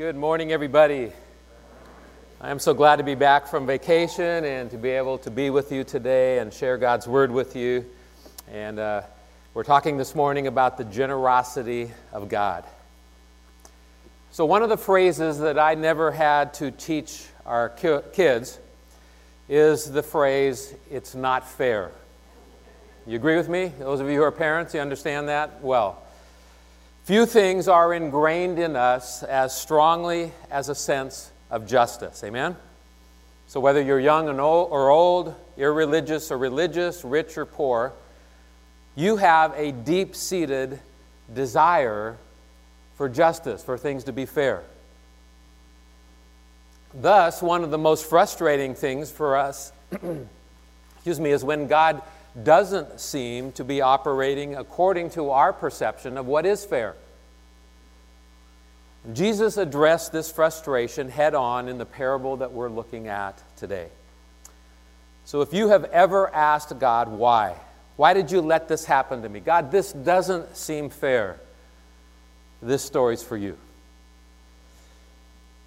Good morning, everybody. I am so glad to be back from vacation and to be able to be with you today and share God's Word with you. And uh, we're talking this morning about the generosity of God. So, one of the phrases that I never had to teach our kids is the phrase, it's not fair. You agree with me? Those of you who are parents, you understand that? Well, few things are ingrained in us as strongly as a sense of justice. Amen? So, whether you're young or old, irreligious or religious, rich or poor, you have a deep seated desire for justice, for things to be fair. Thus, one of the most frustrating things for us, excuse me, is when God doesn't seem to be operating according to our perception of what is fair. Jesus addressed this frustration head on in the parable that we're looking at today. So, if you have ever asked God, why? Why did you let this happen to me? God, this doesn't seem fair. This story's for you.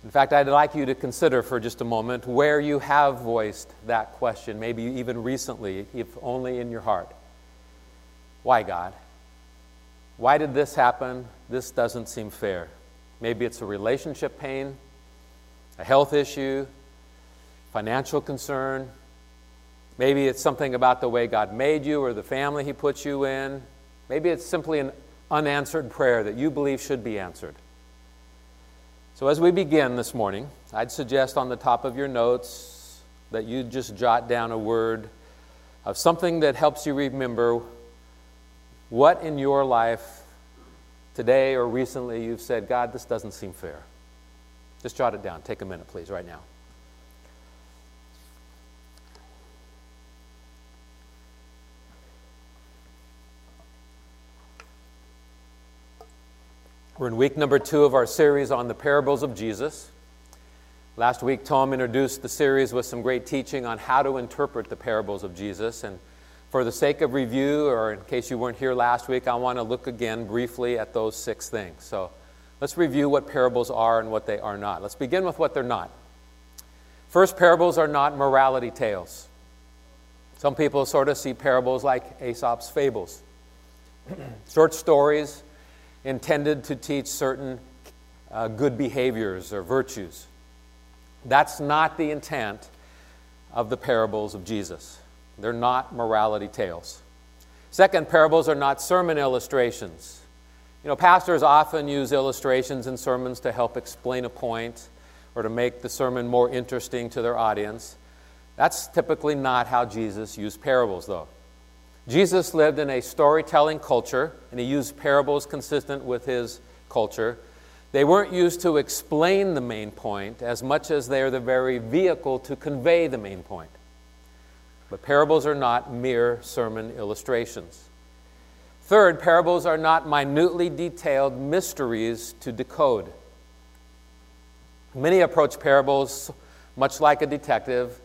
In fact, I'd like you to consider for just a moment where you have voiced that question, maybe even recently, if only in your heart. Why, God? Why did this happen? This doesn't seem fair. Maybe it's a relationship pain, a health issue, financial concern. Maybe it's something about the way God made you or the family He put you in. Maybe it's simply an unanswered prayer that you believe should be answered. So, as we begin this morning, I'd suggest on the top of your notes that you just jot down a word of something that helps you remember what in your life today or recently you've said, God, this doesn't seem fair. Just jot it down. Take a minute, please, right now. We're in week number two of our series on the parables of Jesus. Last week, Tom introduced the series with some great teaching on how to interpret the parables of Jesus. And for the sake of review, or in case you weren't here last week, I want to look again briefly at those six things. So let's review what parables are and what they are not. Let's begin with what they're not. First, parables are not morality tales. Some people sort of see parables like Aesop's fables, short stories intended to teach certain uh, good behaviors or virtues. That's not the intent of the parables of Jesus. They're not morality tales. Second, parables are not sermon illustrations. You know, pastors often use illustrations in sermons to help explain a point or to make the sermon more interesting to their audience. That's typically not how Jesus used parables, though. Jesus lived in a storytelling culture, and he used parables consistent with his culture. They weren't used to explain the main point as much as they are the very vehicle to convey the main point. But parables are not mere sermon illustrations. Third, parables are not minutely detailed mysteries to decode. Many approach parables much like a detective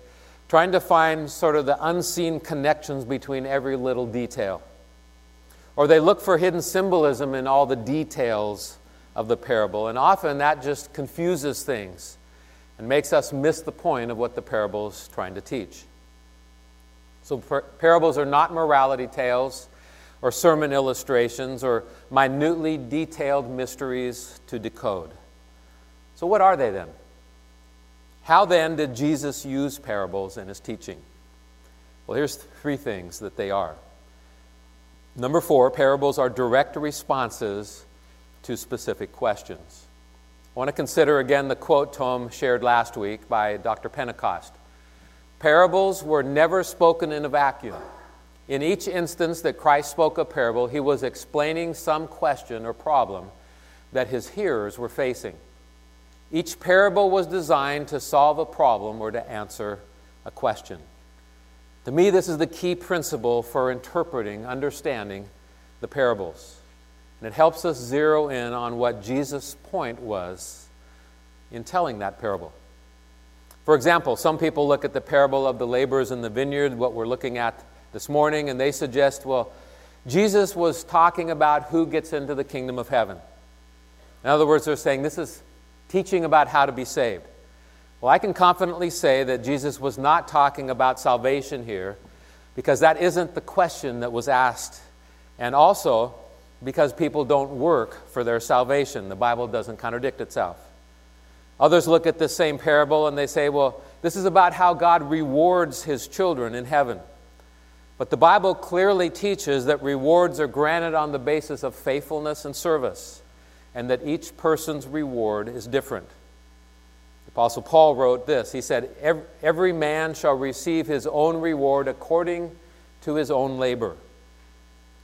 trying to find sort of the unseen connections between every little detail. Or they look for hidden symbolism in all the details of the parable, and often that just confuses things and makes us miss the point of what the parable is trying to teach. So, par- parables are not morality tales or sermon illustrations or minutely detailed mysteries to decode. So, what are they then? How then did Jesus use parables in his teaching? Well, here's three things that they are. Number four, parables are direct responses to specific questions. I want to consider again the quote Tom shared last week by Dr. Pentecost. Parables were never spoken in a vacuum. In each instance that Christ spoke a parable, he was explaining some question or problem that his hearers were facing. Each parable was designed to solve a problem or to answer a question. To me, this is the key principle for interpreting, understanding the parables. And it helps us zero in on what Jesus' point was in telling that parable. For example, some people look at the parable of the laborers in the vineyard, what we're looking at this morning, and they suggest, well, Jesus was talking about who gets into the kingdom of heaven. In other words, they're saying this is teaching about how to be saved. Well, I can confidently say that Jesus was not talking about salvation here because that isn't the question that was asked. And also because people don't work for their salvation. The Bible doesn't contradict itself. Others look at this same parable and they say, well, this is about how God rewards his children in heaven. But the Bible clearly teaches that rewards are granted on the basis of faithfulness and service, and that each person's reward is different. The Apostle Paul wrote this He said, Every man shall receive his own reward according to his own labor.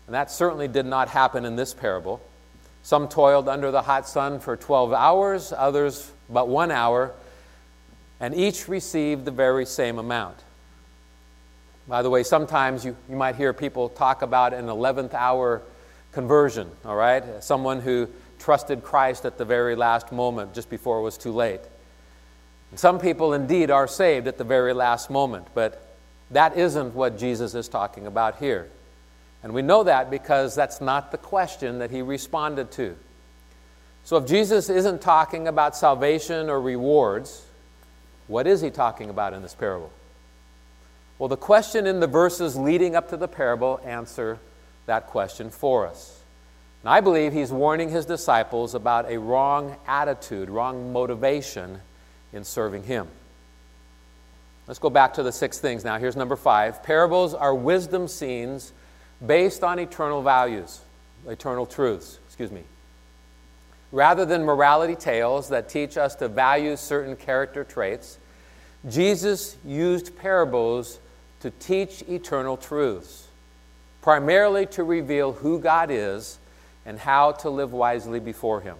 And that certainly did not happen in this parable. Some toiled under the hot sun for 12 hours, others but one hour, and each received the very same amount. By the way, sometimes you, you might hear people talk about an 11th hour conversion, all right? Someone who trusted Christ at the very last moment, just before it was too late. And some people indeed are saved at the very last moment, but that isn't what Jesus is talking about here. And we know that because that's not the question that he responded to. So if Jesus isn't talking about salvation or rewards, what is he talking about in this parable? Well, the question in the verses leading up to the parable answer that question for us. I believe he's warning his disciples about a wrong attitude, wrong motivation in serving him. Let's go back to the six things now. Here's number five. Parables are wisdom scenes based on eternal values, eternal truths, excuse me. Rather than morality tales that teach us to value certain character traits, Jesus used parables to teach eternal truths, primarily to reveal who God is and how to live wisely before Him.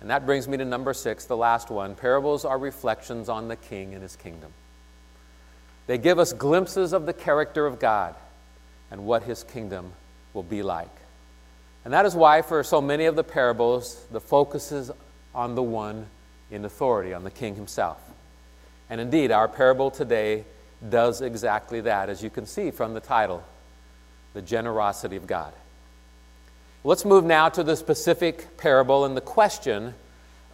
And that brings me to number six, the last one. Parables are reflections on the King and His kingdom. They give us glimpses of the character of God and what His kingdom will be like. And that is why, for so many of the parables, the focus is on the one in authority, on the King Himself. And indeed, our parable today does exactly that, as you can see from the title The Generosity of God. Let's move now to the specific parable and the question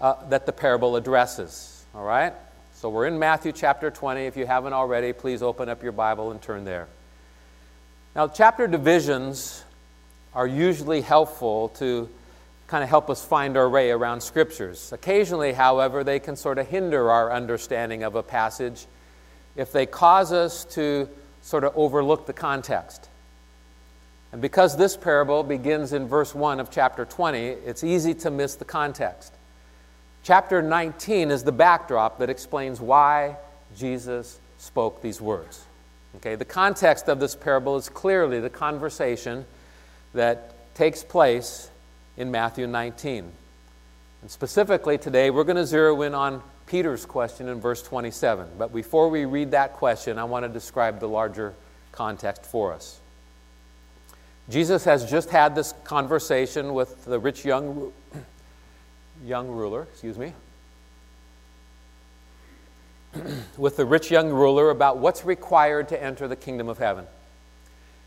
uh, that the parable addresses. All right? So we're in Matthew chapter 20. If you haven't already, please open up your Bible and turn there. Now, chapter divisions are usually helpful to kind of help us find our way around scriptures. Occasionally, however, they can sort of hinder our understanding of a passage if they cause us to sort of overlook the context. And because this parable begins in verse 1 of chapter 20, it's easy to miss the context. Chapter 19 is the backdrop that explains why Jesus spoke these words. Okay, the context of this parable is clearly the conversation that takes place in Matthew 19. And specifically today, we're going to zero in on Peter's question in verse 27. But before we read that question, I want to describe the larger context for us. Jesus has just had this conversation with the rich young, young ruler, excuse me, with the rich young ruler about what's required to enter the kingdom of heaven.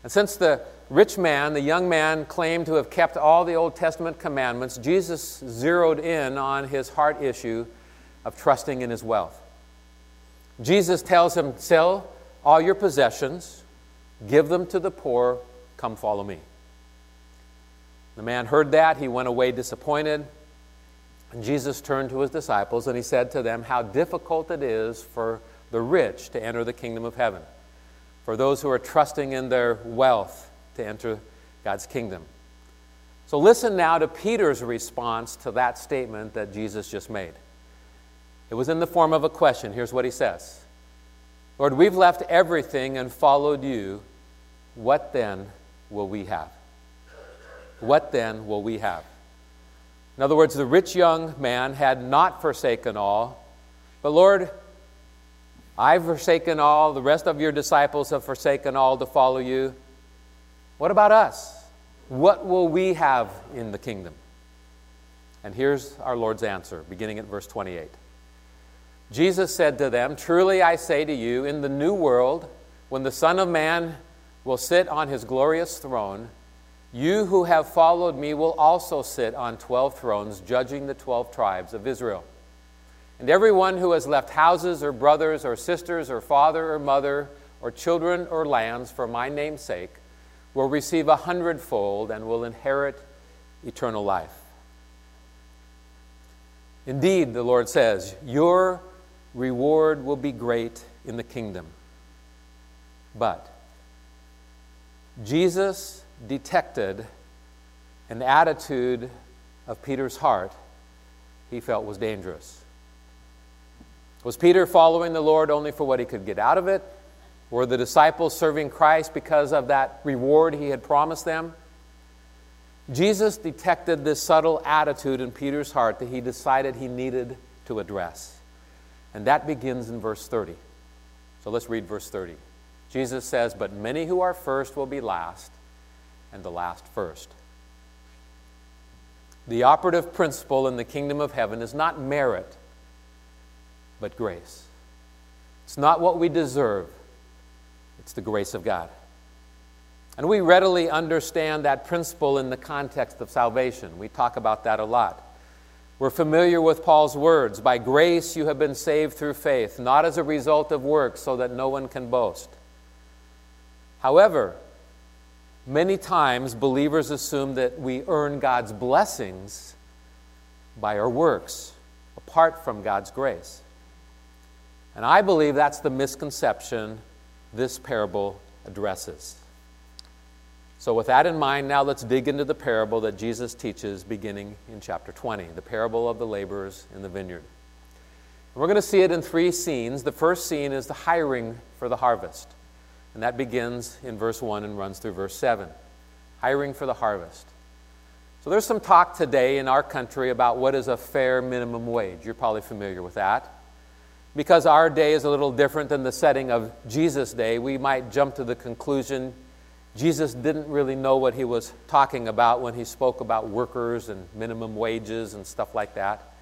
And since the rich man, the young man, claimed to have kept all the Old Testament commandments, Jesus zeroed in on his heart issue of trusting in his wealth. Jesus tells him, Sell all your possessions, give them to the poor, come follow me. The man heard that. He went away disappointed. And Jesus turned to his disciples and he said to them, How difficult it is for the rich to enter the kingdom of heaven, for those who are trusting in their wealth to enter God's kingdom. So listen now to Peter's response to that statement that Jesus just made. It was in the form of a question. Here's what he says Lord, we've left everything and followed you. What then will we have? What then will we have? In other words, the rich young man had not forsaken all, but Lord, I've forsaken all, the rest of your disciples have forsaken all to follow you. What about us? What will we have in the kingdom? And here's our Lord's answer, beginning at verse 28. Jesus said to them, Truly I say to you, in the new world, when the Son of Man will sit on his glorious throne, You who have followed me will also sit on 12 thrones, judging the 12 tribes of Israel. And everyone who has left houses or brothers or sisters or father or mother or children or lands for my name's sake will receive a hundredfold and will inherit eternal life. Indeed, the Lord says, Your reward will be great in the kingdom. But Jesus detected an attitude of Peter's heart he felt was dangerous. Was Peter following the Lord only for what he could get out of it? Were the disciples serving Christ because of that reward he had promised them? Jesus detected this subtle attitude in Peter's heart that he decided he needed to address. And that begins in verse 30. So let's read verse 30. Jesus says, But many who are first will be last, and the last first. The operative principle in the kingdom of heaven is not merit, but grace. It's not what we deserve, it's the grace of God. And we readily understand that principle in the context of salvation. We talk about that a lot. We're familiar with Paul's words By grace you have been saved through faith, not as a result of works, so that no one can boast. However, Many times, believers assume that we earn God's blessings by our works, apart from God's grace. And I believe that's the misconception this parable addresses. So, with that in mind, now let's dig into the parable that Jesus teaches beginning in chapter 20, the parable of the laborers in the vineyard. We're going to see it in three scenes. The first scene is the hiring for the harvest. And that begins in verse 1 and runs through verse 7. Hiring for the harvest. So there's some talk today in our country about what is a fair minimum wage. You're probably familiar with that. Because our day is a little different than the setting of Jesus' day, we might jump to the conclusion Jesus didn't really know what he was talking about when he spoke about workers and minimum wages and stuff like that.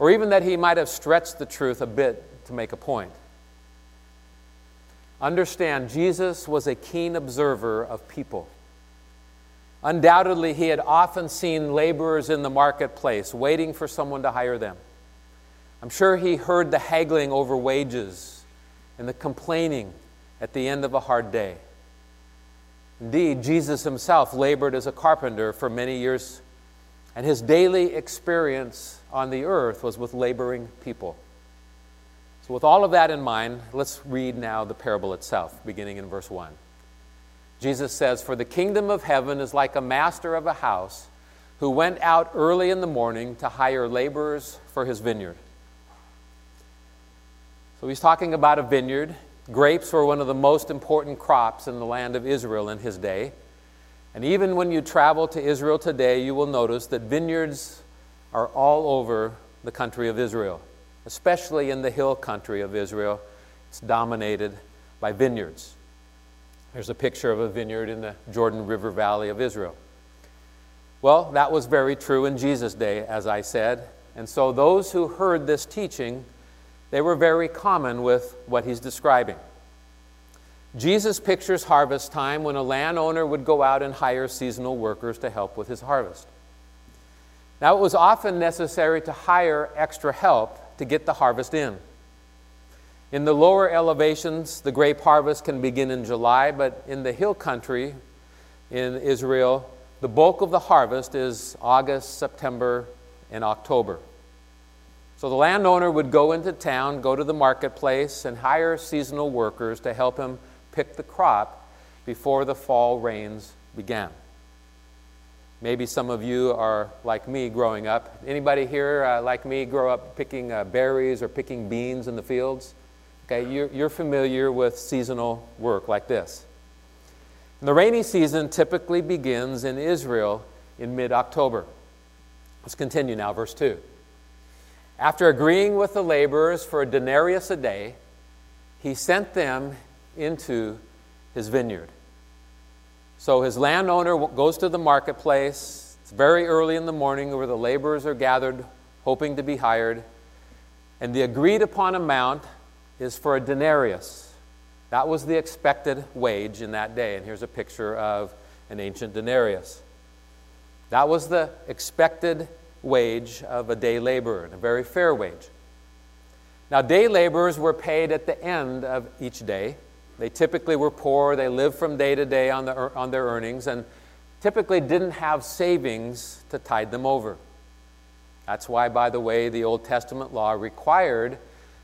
Or even that he might have stretched the truth a bit to make a point. Understand, Jesus was a keen observer of people. Undoubtedly, he had often seen laborers in the marketplace waiting for someone to hire them. I'm sure he heard the haggling over wages and the complaining at the end of a hard day. Indeed, Jesus himself labored as a carpenter for many years, and his daily experience on the earth was with laboring people. So, with all of that in mind, let's read now the parable itself, beginning in verse 1. Jesus says, For the kingdom of heaven is like a master of a house who went out early in the morning to hire laborers for his vineyard. So he's talking about a vineyard. Grapes were one of the most important crops in the land of Israel in his day. And even when you travel to Israel today, you will notice that vineyards are all over the country of Israel especially in the hill country of Israel. It's dominated by vineyards. There's a picture of a vineyard in the Jordan River Valley of Israel. Well, that was very true in Jesus' day, as I said. And so those who heard this teaching, they were very common with what he's describing. Jesus pictures harvest time when a landowner would go out and hire seasonal workers to help with his harvest. Now, it was often necessary to hire extra help to get the harvest in. In the lower elevations, the grape harvest can begin in July, but in the hill country in Israel, the bulk of the harvest is August, September, and October. So the landowner would go into town, go to the marketplace, and hire seasonal workers to help him pick the crop before the fall rains began. Maybe some of you are like me growing up. Anybody here, uh, like me, grow up picking uh, berries or picking beans in the fields? Okay, you're, you're familiar with seasonal work like this. And the rainy season typically begins in Israel in mid October. Let's continue now, verse 2. After agreeing with the laborers for a denarius a day, he sent them into his vineyard. So his landowner goes to the marketplace. It's very early in the morning where the laborers are gathered, hoping to be hired. And the agreed upon amount is for a denarius. That was the expected wage in that day. And here's a picture of an ancient denarius. That was the expected wage of a day laborer, and a very fair wage. Now, day laborers were paid at the end of each day. They typically were poor, they lived from day to day on, the, on their earnings, and typically didn't have savings to tide them over. That's why, by the way, the Old Testament law required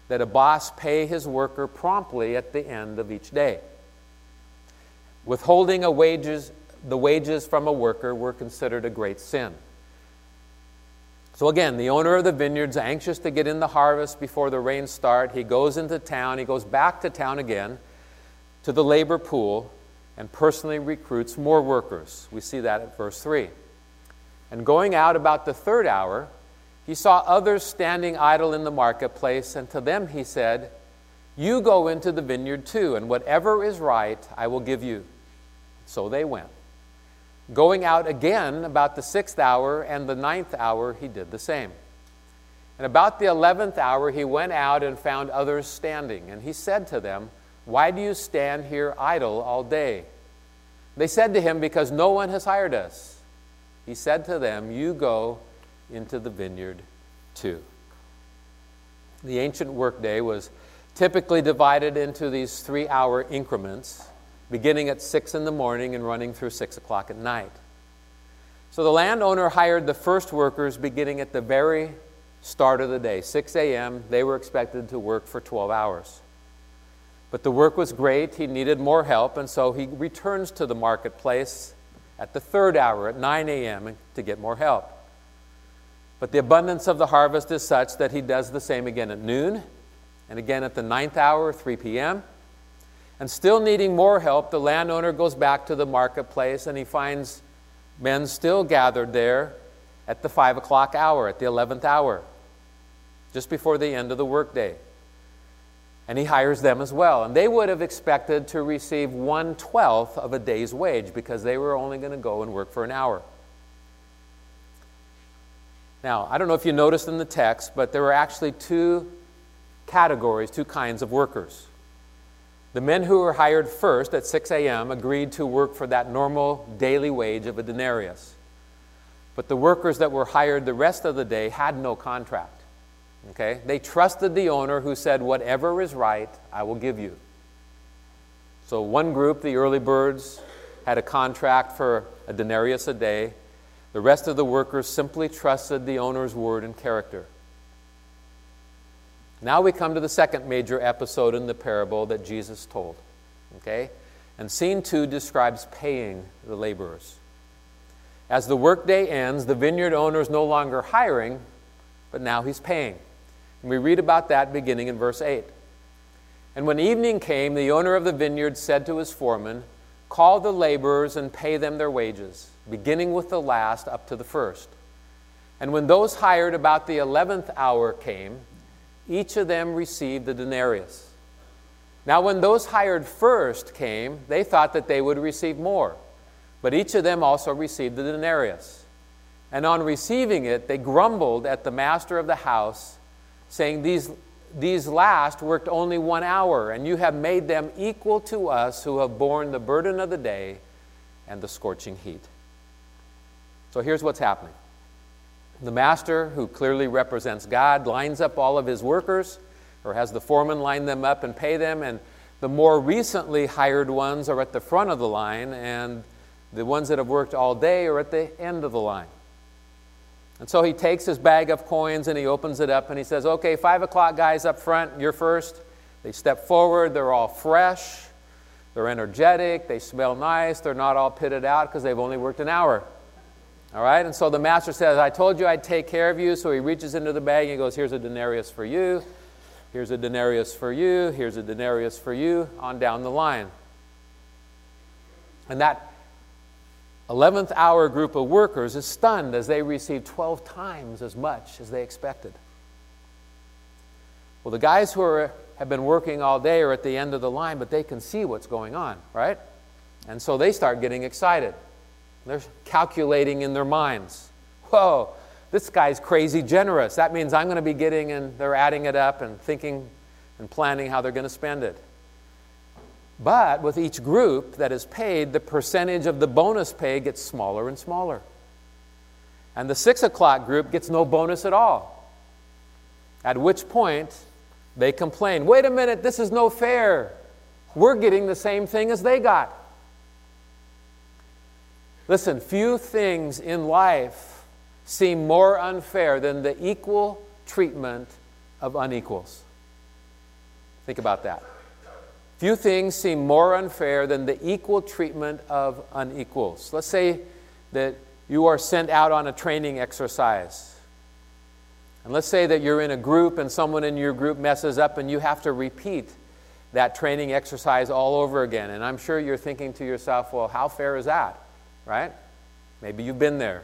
that a boss pay his worker promptly at the end of each day. Withholding a wages, the wages from a worker were considered a great sin. So again, the owner of the vineyard's anxious to get in the harvest before the rains start. He goes into town, he goes back to town again to the labor pool and personally recruits more workers. We see that at verse 3. And going out about the third hour, he saw others standing idle in the marketplace, and to them he said, You go into the vineyard too, and whatever is right I will give you. So they went. Going out again about the sixth hour and the ninth hour, he did the same. And about the eleventh hour, he went out and found others standing. And he said to them, Why do you stand here idle all day? They said to him, Because no one has hired us. He said to them, You go into the vineyard too. The ancient workday was typically divided into these three hour increments, beginning at 6 in the morning and running through 6 o'clock at night. So the landowner hired the first workers beginning at the very start of the day, 6 a.m. They were expected to work for 12 hours. But the work was great. He needed more help, and so he returns to the marketplace at the third hour, at 9 a.m., to get more help. But the abundance of the harvest is such that he does the same again at noon and again at the ninth hour, 3 p.m. And still needing more help, the landowner goes back to the marketplace and he finds men still gathered there at the 5 o'clock hour, at the 11th hour, just before the end of the workday. And he hires them as well. And they would have expected to receive one twelfth of a day's wage because they were only going to go and work for an hour. Now, I don't know if you noticed in the text, but there were actually two categories, two kinds of workers. The men who were hired first at 6 a.m. agreed to work for that normal daily wage of a denarius. But the workers that were hired the rest of the day had no contract. Okay? They trusted the owner who said, Whatever is right, I will give you. So, one group, the early birds, had a contract for a denarius a day. The rest of the workers simply trusted the owner's word and character. Now we come to the second major episode in the parable that Jesus told. Okay? And scene two describes paying the laborers. As the workday ends, the vineyard owner is no longer hiring, but now he's paying. And we read about that beginning in verse 8. And when evening came, the owner of the vineyard said to his foreman, Call the laborers and pay them their wages beginning with the last up to the first. And when those hired about the eleventh hour came, each of them received a denarius. Now, when those hired first came, they thought that they would receive more, but each of them also received the denarius. And on receiving it, they grumbled at the master of the house, saying, These, these last worked only one hour, and you have made them equal to us who have borne the burden of the day and the scorching heat. So here's what's happening the master, who clearly represents God, lines up all of his workers, or has the foreman line them up and pay them, and the more recently hired ones are at the front of the line, and the ones that have worked all day are at the end of the line. And so he takes his bag of coins and he opens it up and he says, Okay, five o'clock guys up front, you're first. They step forward, they're all fresh, they're energetic, they smell nice, they're not all pitted out because they've only worked an hour. All right? And so the master says, I told you I'd take care of you. So he reaches into the bag and he goes, Here's a denarius for you. Here's a denarius for you. Here's a denarius for you, on down the line. And that 11th hour group of workers is stunned as they receive 12 times as much as they expected. Well, the guys who are, have been working all day are at the end of the line, but they can see what's going on, right? And so they start getting excited. They're calculating in their minds. Whoa, this guy's crazy generous. That means I'm going to be getting, and they're adding it up and thinking and planning how they're going to spend it. But with each group that is paid, the percentage of the bonus pay gets smaller and smaller. And the six o'clock group gets no bonus at all. At which point, they complain wait a minute, this is no fair. We're getting the same thing as they got. Listen, few things in life seem more unfair than the equal treatment of unequals. Think about that. Few things seem more unfair than the equal treatment of unequals. Let's say that you are sent out on a training exercise. And let's say that you're in a group and someone in your group messes up and you have to repeat that training exercise all over again. And I'm sure you're thinking to yourself, well, how fair is that? Right? Maybe you've been there.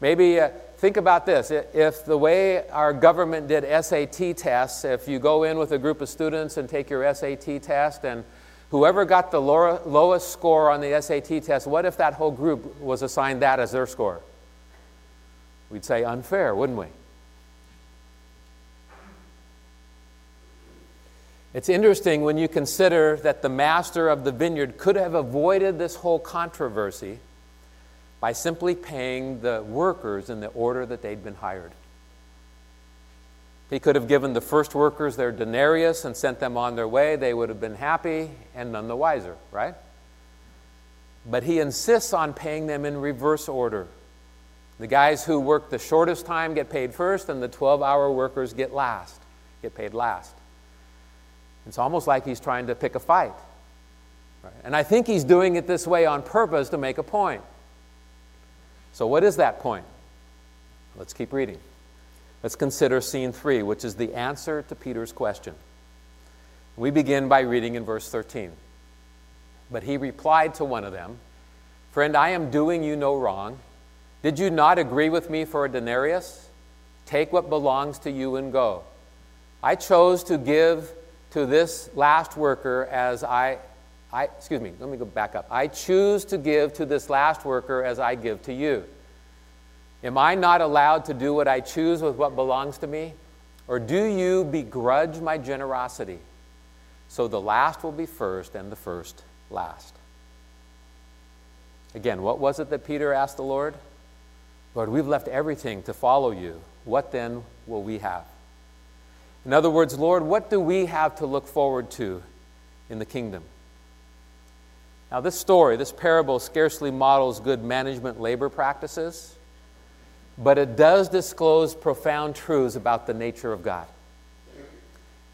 Maybe uh, think about this. If the way our government did SAT tests, if you go in with a group of students and take your SAT test, and whoever got the lowest score on the SAT test, what if that whole group was assigned that as their score? We'd say unfair, wouldn't we? It's interesting when you consider that the master of the vineyard could have avoided this whole controversy by simply paying the workers in the order that they'd been hired. He could have given the first workers their denarius and sent them on their way. They would have been happy and none the wiser, right? But he insists on paying them in reverse order. The guys who work the shortest time get paid first, and the 12 hour workers get last, get paid last. It's almost like he's trying to pick a fight. Right? And I think he's doing it this way on purpose to make a point. So, what is that point? Let's keep reading. Let's consider scene three, which is the answer to Peter's question. We begin by reading in verse 13. But he replied to one of them, Friend, I am doing you no wrong. Did you not agree with me for a denarius? Take what belongs to you and go. I chose to give to this last worker as I I, excuse me, let me go back up. I choose to give to this last worker as I give to you. Am I not allowed to do what I choose with what belongs to me? Or do you begrudge my generosity? So the last will be first and the first last. Again, what was it that Peter asked the Lord? Lord, we've left everything to follow you. What then will we have? In other words, Lord, what do we have to look forward to in the kingdom? Now, this story, this parable, scarcely models good management labor practices, but it does disclose profound truths about the nature of God.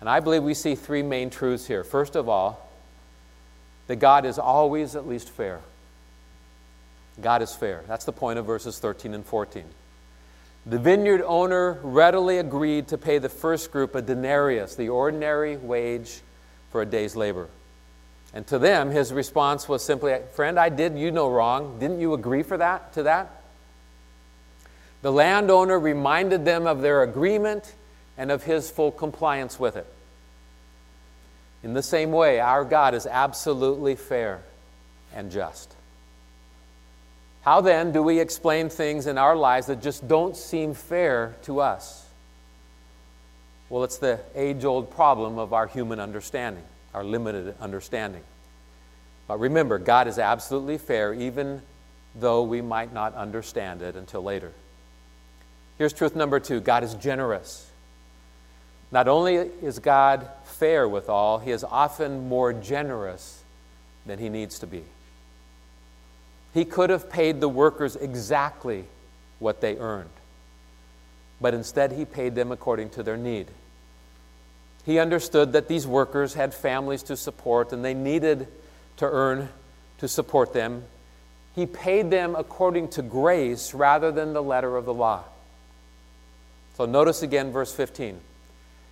And I believe we see three main truths here. First of all, that God is always at least fair. God is fair. That's the point of verses 13 and 14. The vineyard owner readily agreed to pay the first group a denarius, the ordinary wage for a day's labor. And to them, his response was simply, Friend, I did you no wrong. Didn't you agree for that, to that? The landowner reminded them of their agreement and of his full compliance with it. In the same way, our God is absolutely fair and just. How then do we explain things in our lives that just don't seem fair to us? Well, it's the age old problem of our human understanding our limited understanding. But remember, God is absolutely fair, even though we might not understand it until later. Here's truth number two God is generous. Not only is God fair with all, He is often more generous than He needs to be. He could have paid the workers exactly what they earned, but instead He paid them according to their need. He understood that these workers had families to support and they needed to earn to support them. He paid them according to grace rather than the letter of the law. So notice again verse 15.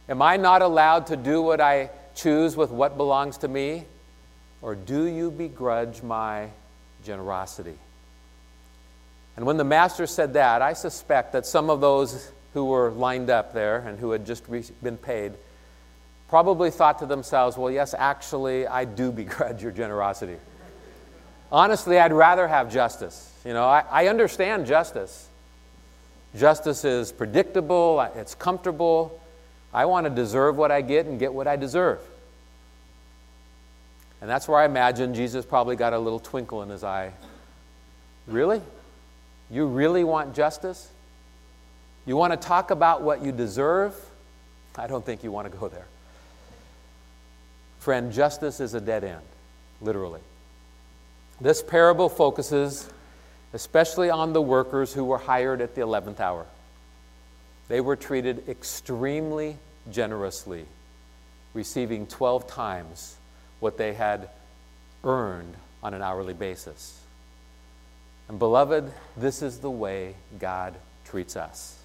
Am I not allowed to do what I choose with what belongs to me? Or do you begrudge my generosity? And when the master said that, I suspect that some of those who were lined up there and who had just been paid probably thought to themselves, well, yes, actually, I do begrudge your generosity. Honestly, I'd rather have justice. You know, I, I understand justice. Justice is predictable, it's comfortable. I want to deserve what I get and get what I deserve. And that's where I imagine Jesus probably got a little twinkle in his eye. Really? You really want justice? You want to talk about what you deserve? I don't think you want to go there. Friend, justice is a dead end, literally. This parable focuses especially on the workers who were hired at the 11th hour. They were treated extremely generously, receiving 12 times what they had earned on an hourly basis. And, beloved, this is the way God treats us.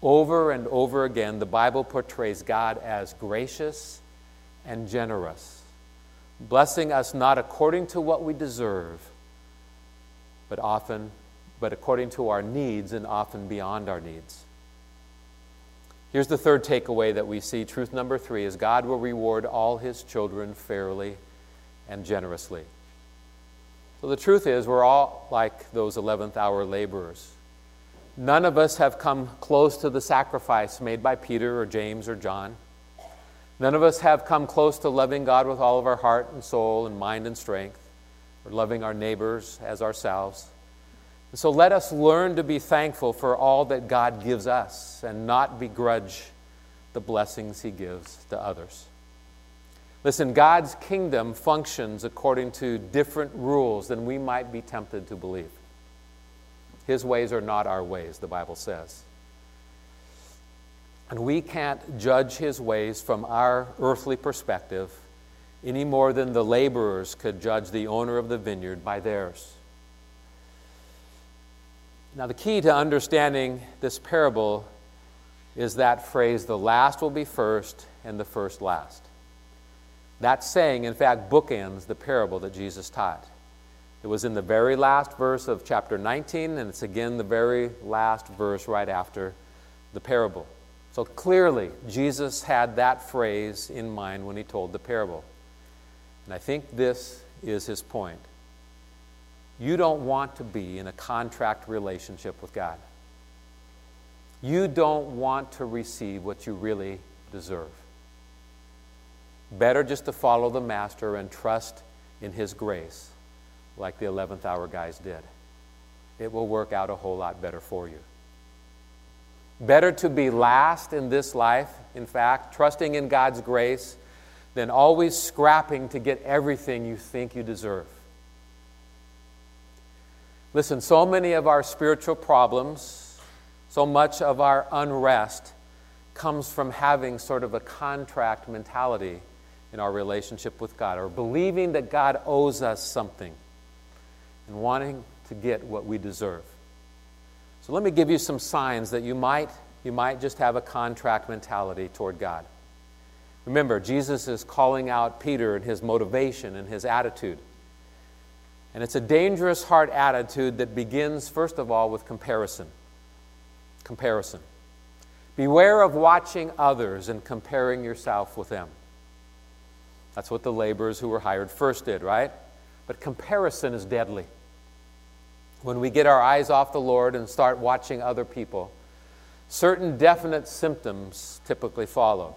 Over and over again, the Bible portrays God as gracious and generous, blessing us not according to what we deserve, but often, but according to our needs and often beyond our needs. Here's the third takeaway that we see. Truth number three is God will reward all his children fairly and generously. So the truth is, we're all like those 11th hour laborers. None of us have come close to the sacrifice made by Peter or James or John. None of us have come close to loving God with all of our heart and soul and mind and strength, or loving our neighbors as ourselves. And so let us learn to be thankful for all that God gives us and not begrudge the blessings He gives to others. Listen, God's kingdom functions according to different rules than we might be tempted to believe. His ways are not our ways, the Bible says. And we can't judge His ways from our earthly perspective any more than the laborers could judge the owner of the vineyard by theirs. Now, the key to understanding this parable is that phrase the last will be first and the first last. That saying, in fact, bookends the parable that Jesus taught. It was in the very last verse of chapter 19, and it's again the very last verse right after the parable. So clearly, Jesus had that phrase in mind when he told the parable. And I think this is his point. You don't want to be in a contract relationship with God. You don't want to receive what you really deserve. Better just to follow the Master and trust in His grace, like the 11th hour guys did. It will work out a whole lot better for you. Better to be last in this life, in fact, trusting in God's grace, than always scrapping to get everything you think you deserve. Listen, so many of our spiritual problems, so much of our unrest comes from having sort of a contract mentality in our relationship with God, or believing that God owes us something and wanting to get what we deserve. So let me give you some signs that you might, you might just have a contract mentality toward God. Remember, Jesus is calling out Peter and his motivation and his attitude. And it's a dangerous heart attitude that begins, first of all, with comparison. Comparison. Beware of watching others and comparing yourself with them. That's what the laborers who were hired first did, right? But comparison is deadly. When we get our eyes off the Lord and start watching other people, certain definite symptoms typically follow.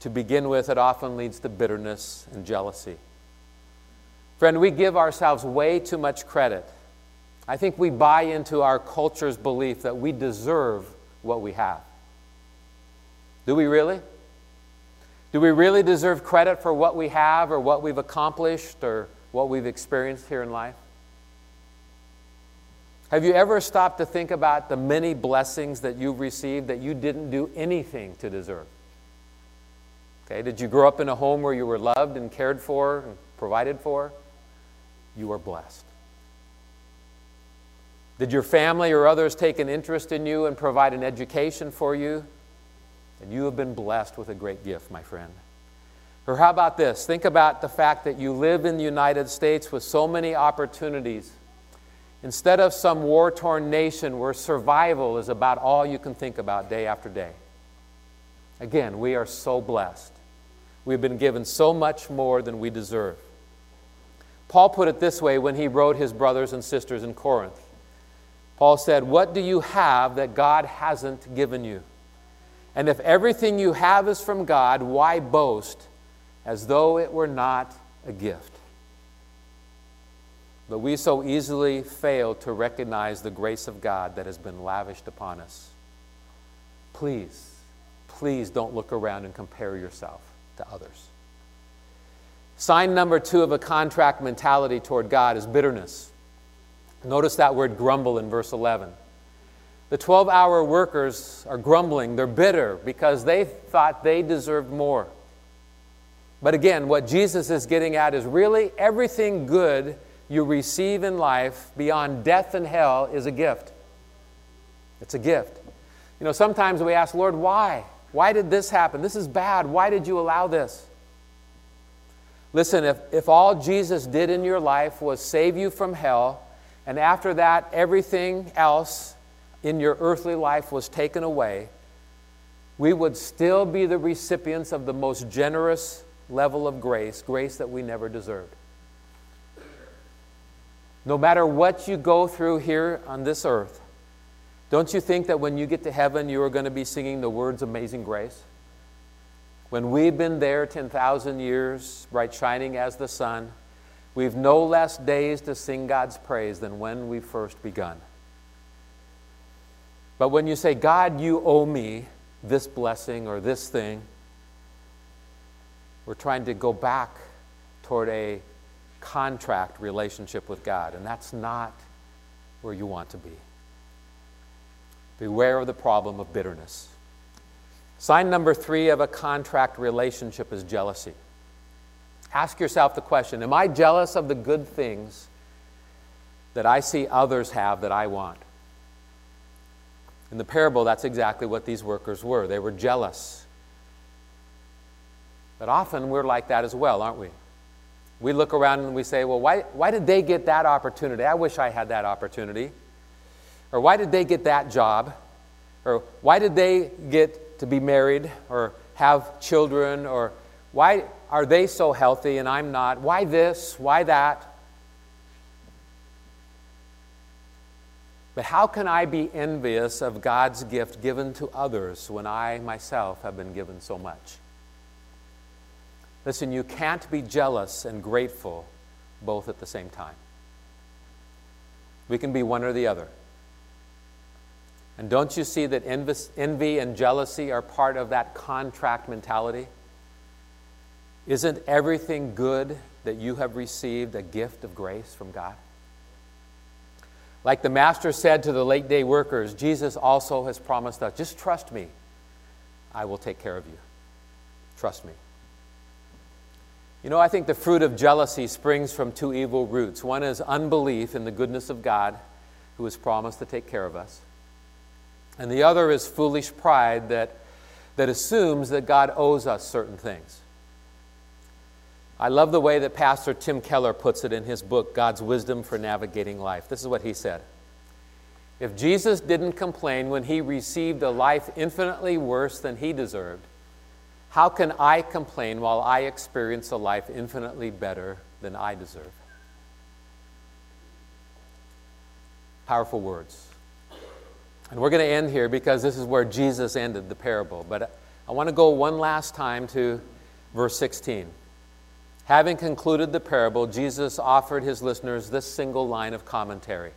To begin with, it often leads to bitterness and jealousy. Friend, we give ourselves way too much credit. I think we buy into our culture's belief that we deserve what we have. Do we really? Do we really deserve credit for what we have or what we've accomplished or what we've experienced here in life? Have you ever stopped to think about the many blessings that you've received that you didn't do anything to deserve? Okay, did you grow up in a home where you were loved and cared for and provided for? you are blessed. Did your family or others take an interest in you and provide an education for you? And you have been blessed with a great gift, my friend. Or how about this? Think about the fact that you live in the United States with so many opportunities. Instead of some war torn nation where survival is about all you can think about day after day. Again, we are so blessed. We've been given so much more than we deserve. Paul put it this way when he wrote his brothers and sisters in Corinth. Paul said, What do you have that God hasn't given you? And if everything you have is from God, why boast as though it were not a gift. But we so easily fail to recognize the grace of God that has been lavished upon us. Please, please don't look around and compare yourself to others. Sign number two of a contract mentality toward God is bitterness. Notice that word grumble in verse 11. The 12 hour workers are grumbling. They're bitter because they thought they deserved more. But again, what Jesus is getting at is really everything good you receive in life beyond death and hell is a gift. It's a gift. You know, sometimes we ask, Lord, why? Why did this happen? This is bad. Why did you allow this? Listen, if, if all Jesus did in your life was save you from hell, and after that, everything else in your earthly life was taken away, we would still be the recipients of the most generous level of grace, grace that we never deserved. No matter what you go through here on this earth, don't you think that when you get to heaven, you are going to be singing the words Amazing Grace? When we've been there 10,000 years, bright shining as the sun, we've no less days to sing God's praise than when we first begun. But when you say, God, you owe me this blessing or this thing, we're trying to go back toward a contract relationship with God, and that's not where you want to be. Beware of the problem of bitterness. Sign number three of a contract relationship is jealousy. Ask yourself the question Am I jealous of the good things that I see others have that I want? In the parable, that's exactly what these workers were. They were jealous. But often we're like that as well, aren't we? We look around and we say, well, why, why did they get that opportunity? I wish I had that opportunity. Or why did they get that job? Or why did they get to be married or have children? Or why are they so healthy and I'm not? Why this? Why that? But how can I be envious of God's gift given to others when I myself have been given so much? Listen, you can't be jealous and grateful both at the same time. We can be one or the other. And don't you see that envy and jealousy are part of that contract mentality? Isn't everything good that you have received a gift of grace from God? Like the master said to the late day workers, Jesus also has promised us just trust me, I will take care of you. Trust me. You know, I think the fruit of jealousy springs from two evil roots. One is unbelief in the goodness of God, who has promised to take care of us. And the other is foolish pride that, that assumes that God owes us certain things. I love the way that Pastor Tim Keller puts it in his book, God's Wisdom for Navigating Life. This is what he said If Jesus didn't complain when he received a life infinitely worse than he deserved, how can I complain while I experience a life infinitely better than I deserve? Powerful words. And we're going to end here because this is where Jesus ended the parable. But I want to go one last time to verse 16. Having concluded the parable, Jesus offered his listeners this single line of commentary.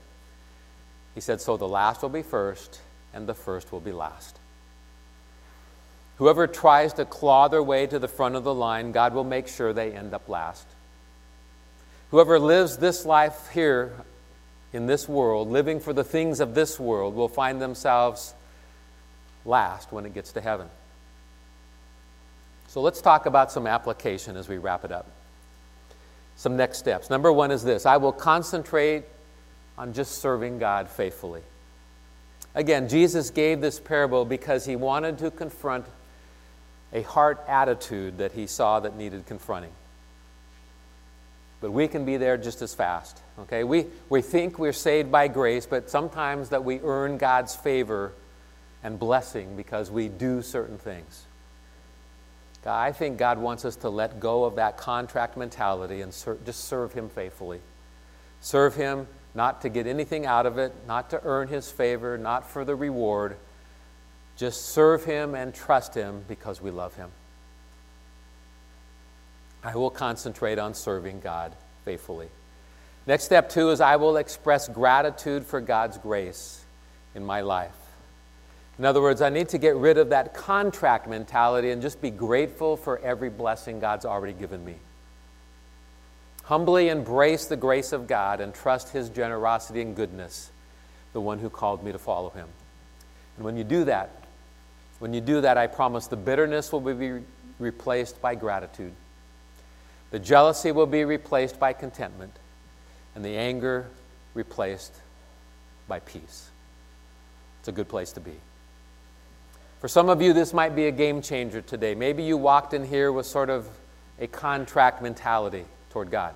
He said, So the last will be first, and the first will be last. Whoever tries to claw their way to the front of the line, God will make sure they end up last. Whoever lives this life here in this world, living for the things of this world, will find themselves last when it gets to heaven. So let's talk about some application as we wrap it up. Some next steps. Number one is this I will concentrate on just serving God faithfully. Again, Jesus gave this parable because he wanted to confront a heart attitude that he saw that needed confronting. But we can be there just as fast. Okay? We, we think we're saved by grace, but sometimes that we earn God's favor and blessing because we do certain things. I think God wants us to let go of that contract mentality and ser- just serve Him faithfully. Serve Him not to get anything out of it, not to earn His favor, not for the reward, just serve Him and trust Him because we love Him. I will concentrate on serving God faithfully. Next step two is I will express gratitude for God's grace in my life. In other words, I need to get rid of that contract mentality and just be grateful for every blessing God's already given me. Humbly embrace the grace of God and trust His generosity and goodness, the one who called me to follow Him. And when you do that, when you do that, I promise the bitterness will be replaced by gratitude. The jealousy will be replaced by contentment, and the anger replaced by peace. It's a good place to be. For some of you, this might be a game changer today. Maybe you walked in here with sort of a contract mentality toward God.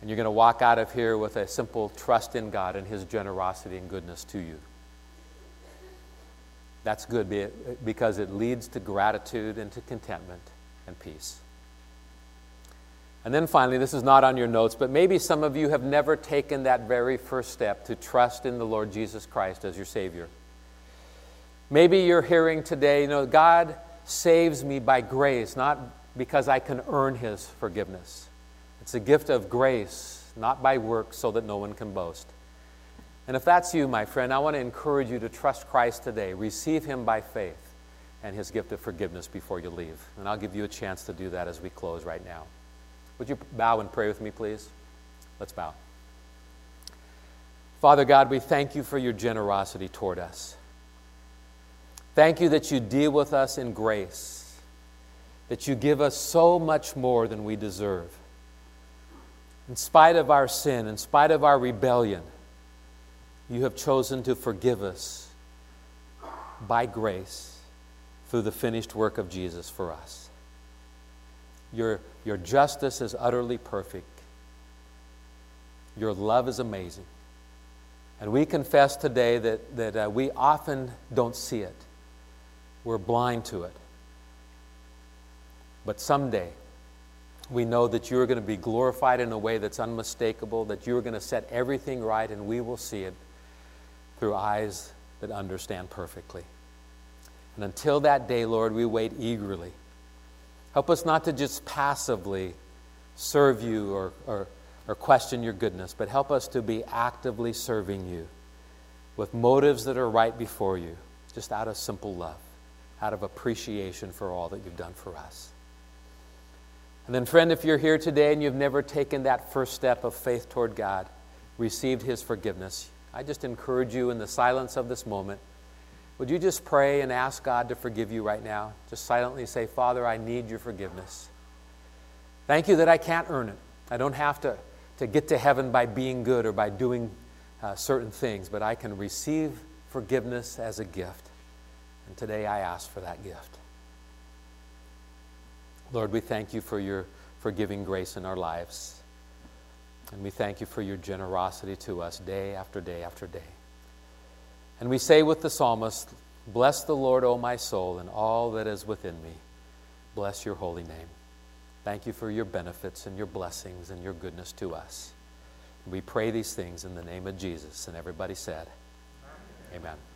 And you're going to walk out of here with a simple trust in God and His generosity and goodness to you. That's good because it leads to gratitude and to contentment and peace. And then finally, this is not on your notes, but maybe some of you have never taken that very first step to trust in the Lord Jesus Christ as your Savior. Maybe you're hearing today, you know, God saves me by grace, not because I can earn His forgiveness. It's a gift of grace, not by works, so that no one can boast. And if that's you, my friend, I want to encourage you to trust Christ today. Receive Him by faith and His gift of forgiveness before you leave. And I'll give you a chance to do that as we close right now. Would you bow and pray with me, please? Let's bow. Father God, we thank you for your generosity toward us. Thank you that you deal with us in grace, that you give us so much more than we deserve. In spite of our sin, in spite of our rebellion, you have chosen to forgive us by grace through the finished work of Jesus for us. Your, your justice is utterly perfect. Your love is amazing. And we confess today that, that uh, we often don't see it, we're blind to it. But someday, we know that you're going to be glorified in a way that's unmistakable, that you're going to set everything right, and we will see it through eyes that understand perfectly. And until that day, Lord, we wait eagerly. Help us not to just passively serve you or, or, or question your goodness, but help us to be actively serving you with motives that are right before you, just out of simple love, out of appreciation for all that you've done for us. And then, friend, if you're here today and you've never taken that first step of faith toward God, received His forgiveness, I just encourage you in the silence of this moment, would you just pray and ask God to forgive you right now? Just silently say, Father, I need your forgiveness. Thank you that I can't earn it. I don't have to, to get to heaven by being good or by doing uh, certain things, but I can receive forgiveness as a gift. And today I ask for that gift. Lord, we thank you for your forgiving grace in our lives. And we thank you for your generosity to us day after day after day. And we say with the psalmist, Bless the Lord, O my soul, and all that is within me. Bless your holy name. Thank you for your benefits and your blessings and your goodness to us. We pray these things in the name of Jesus. And everybody said, Amen. Amen.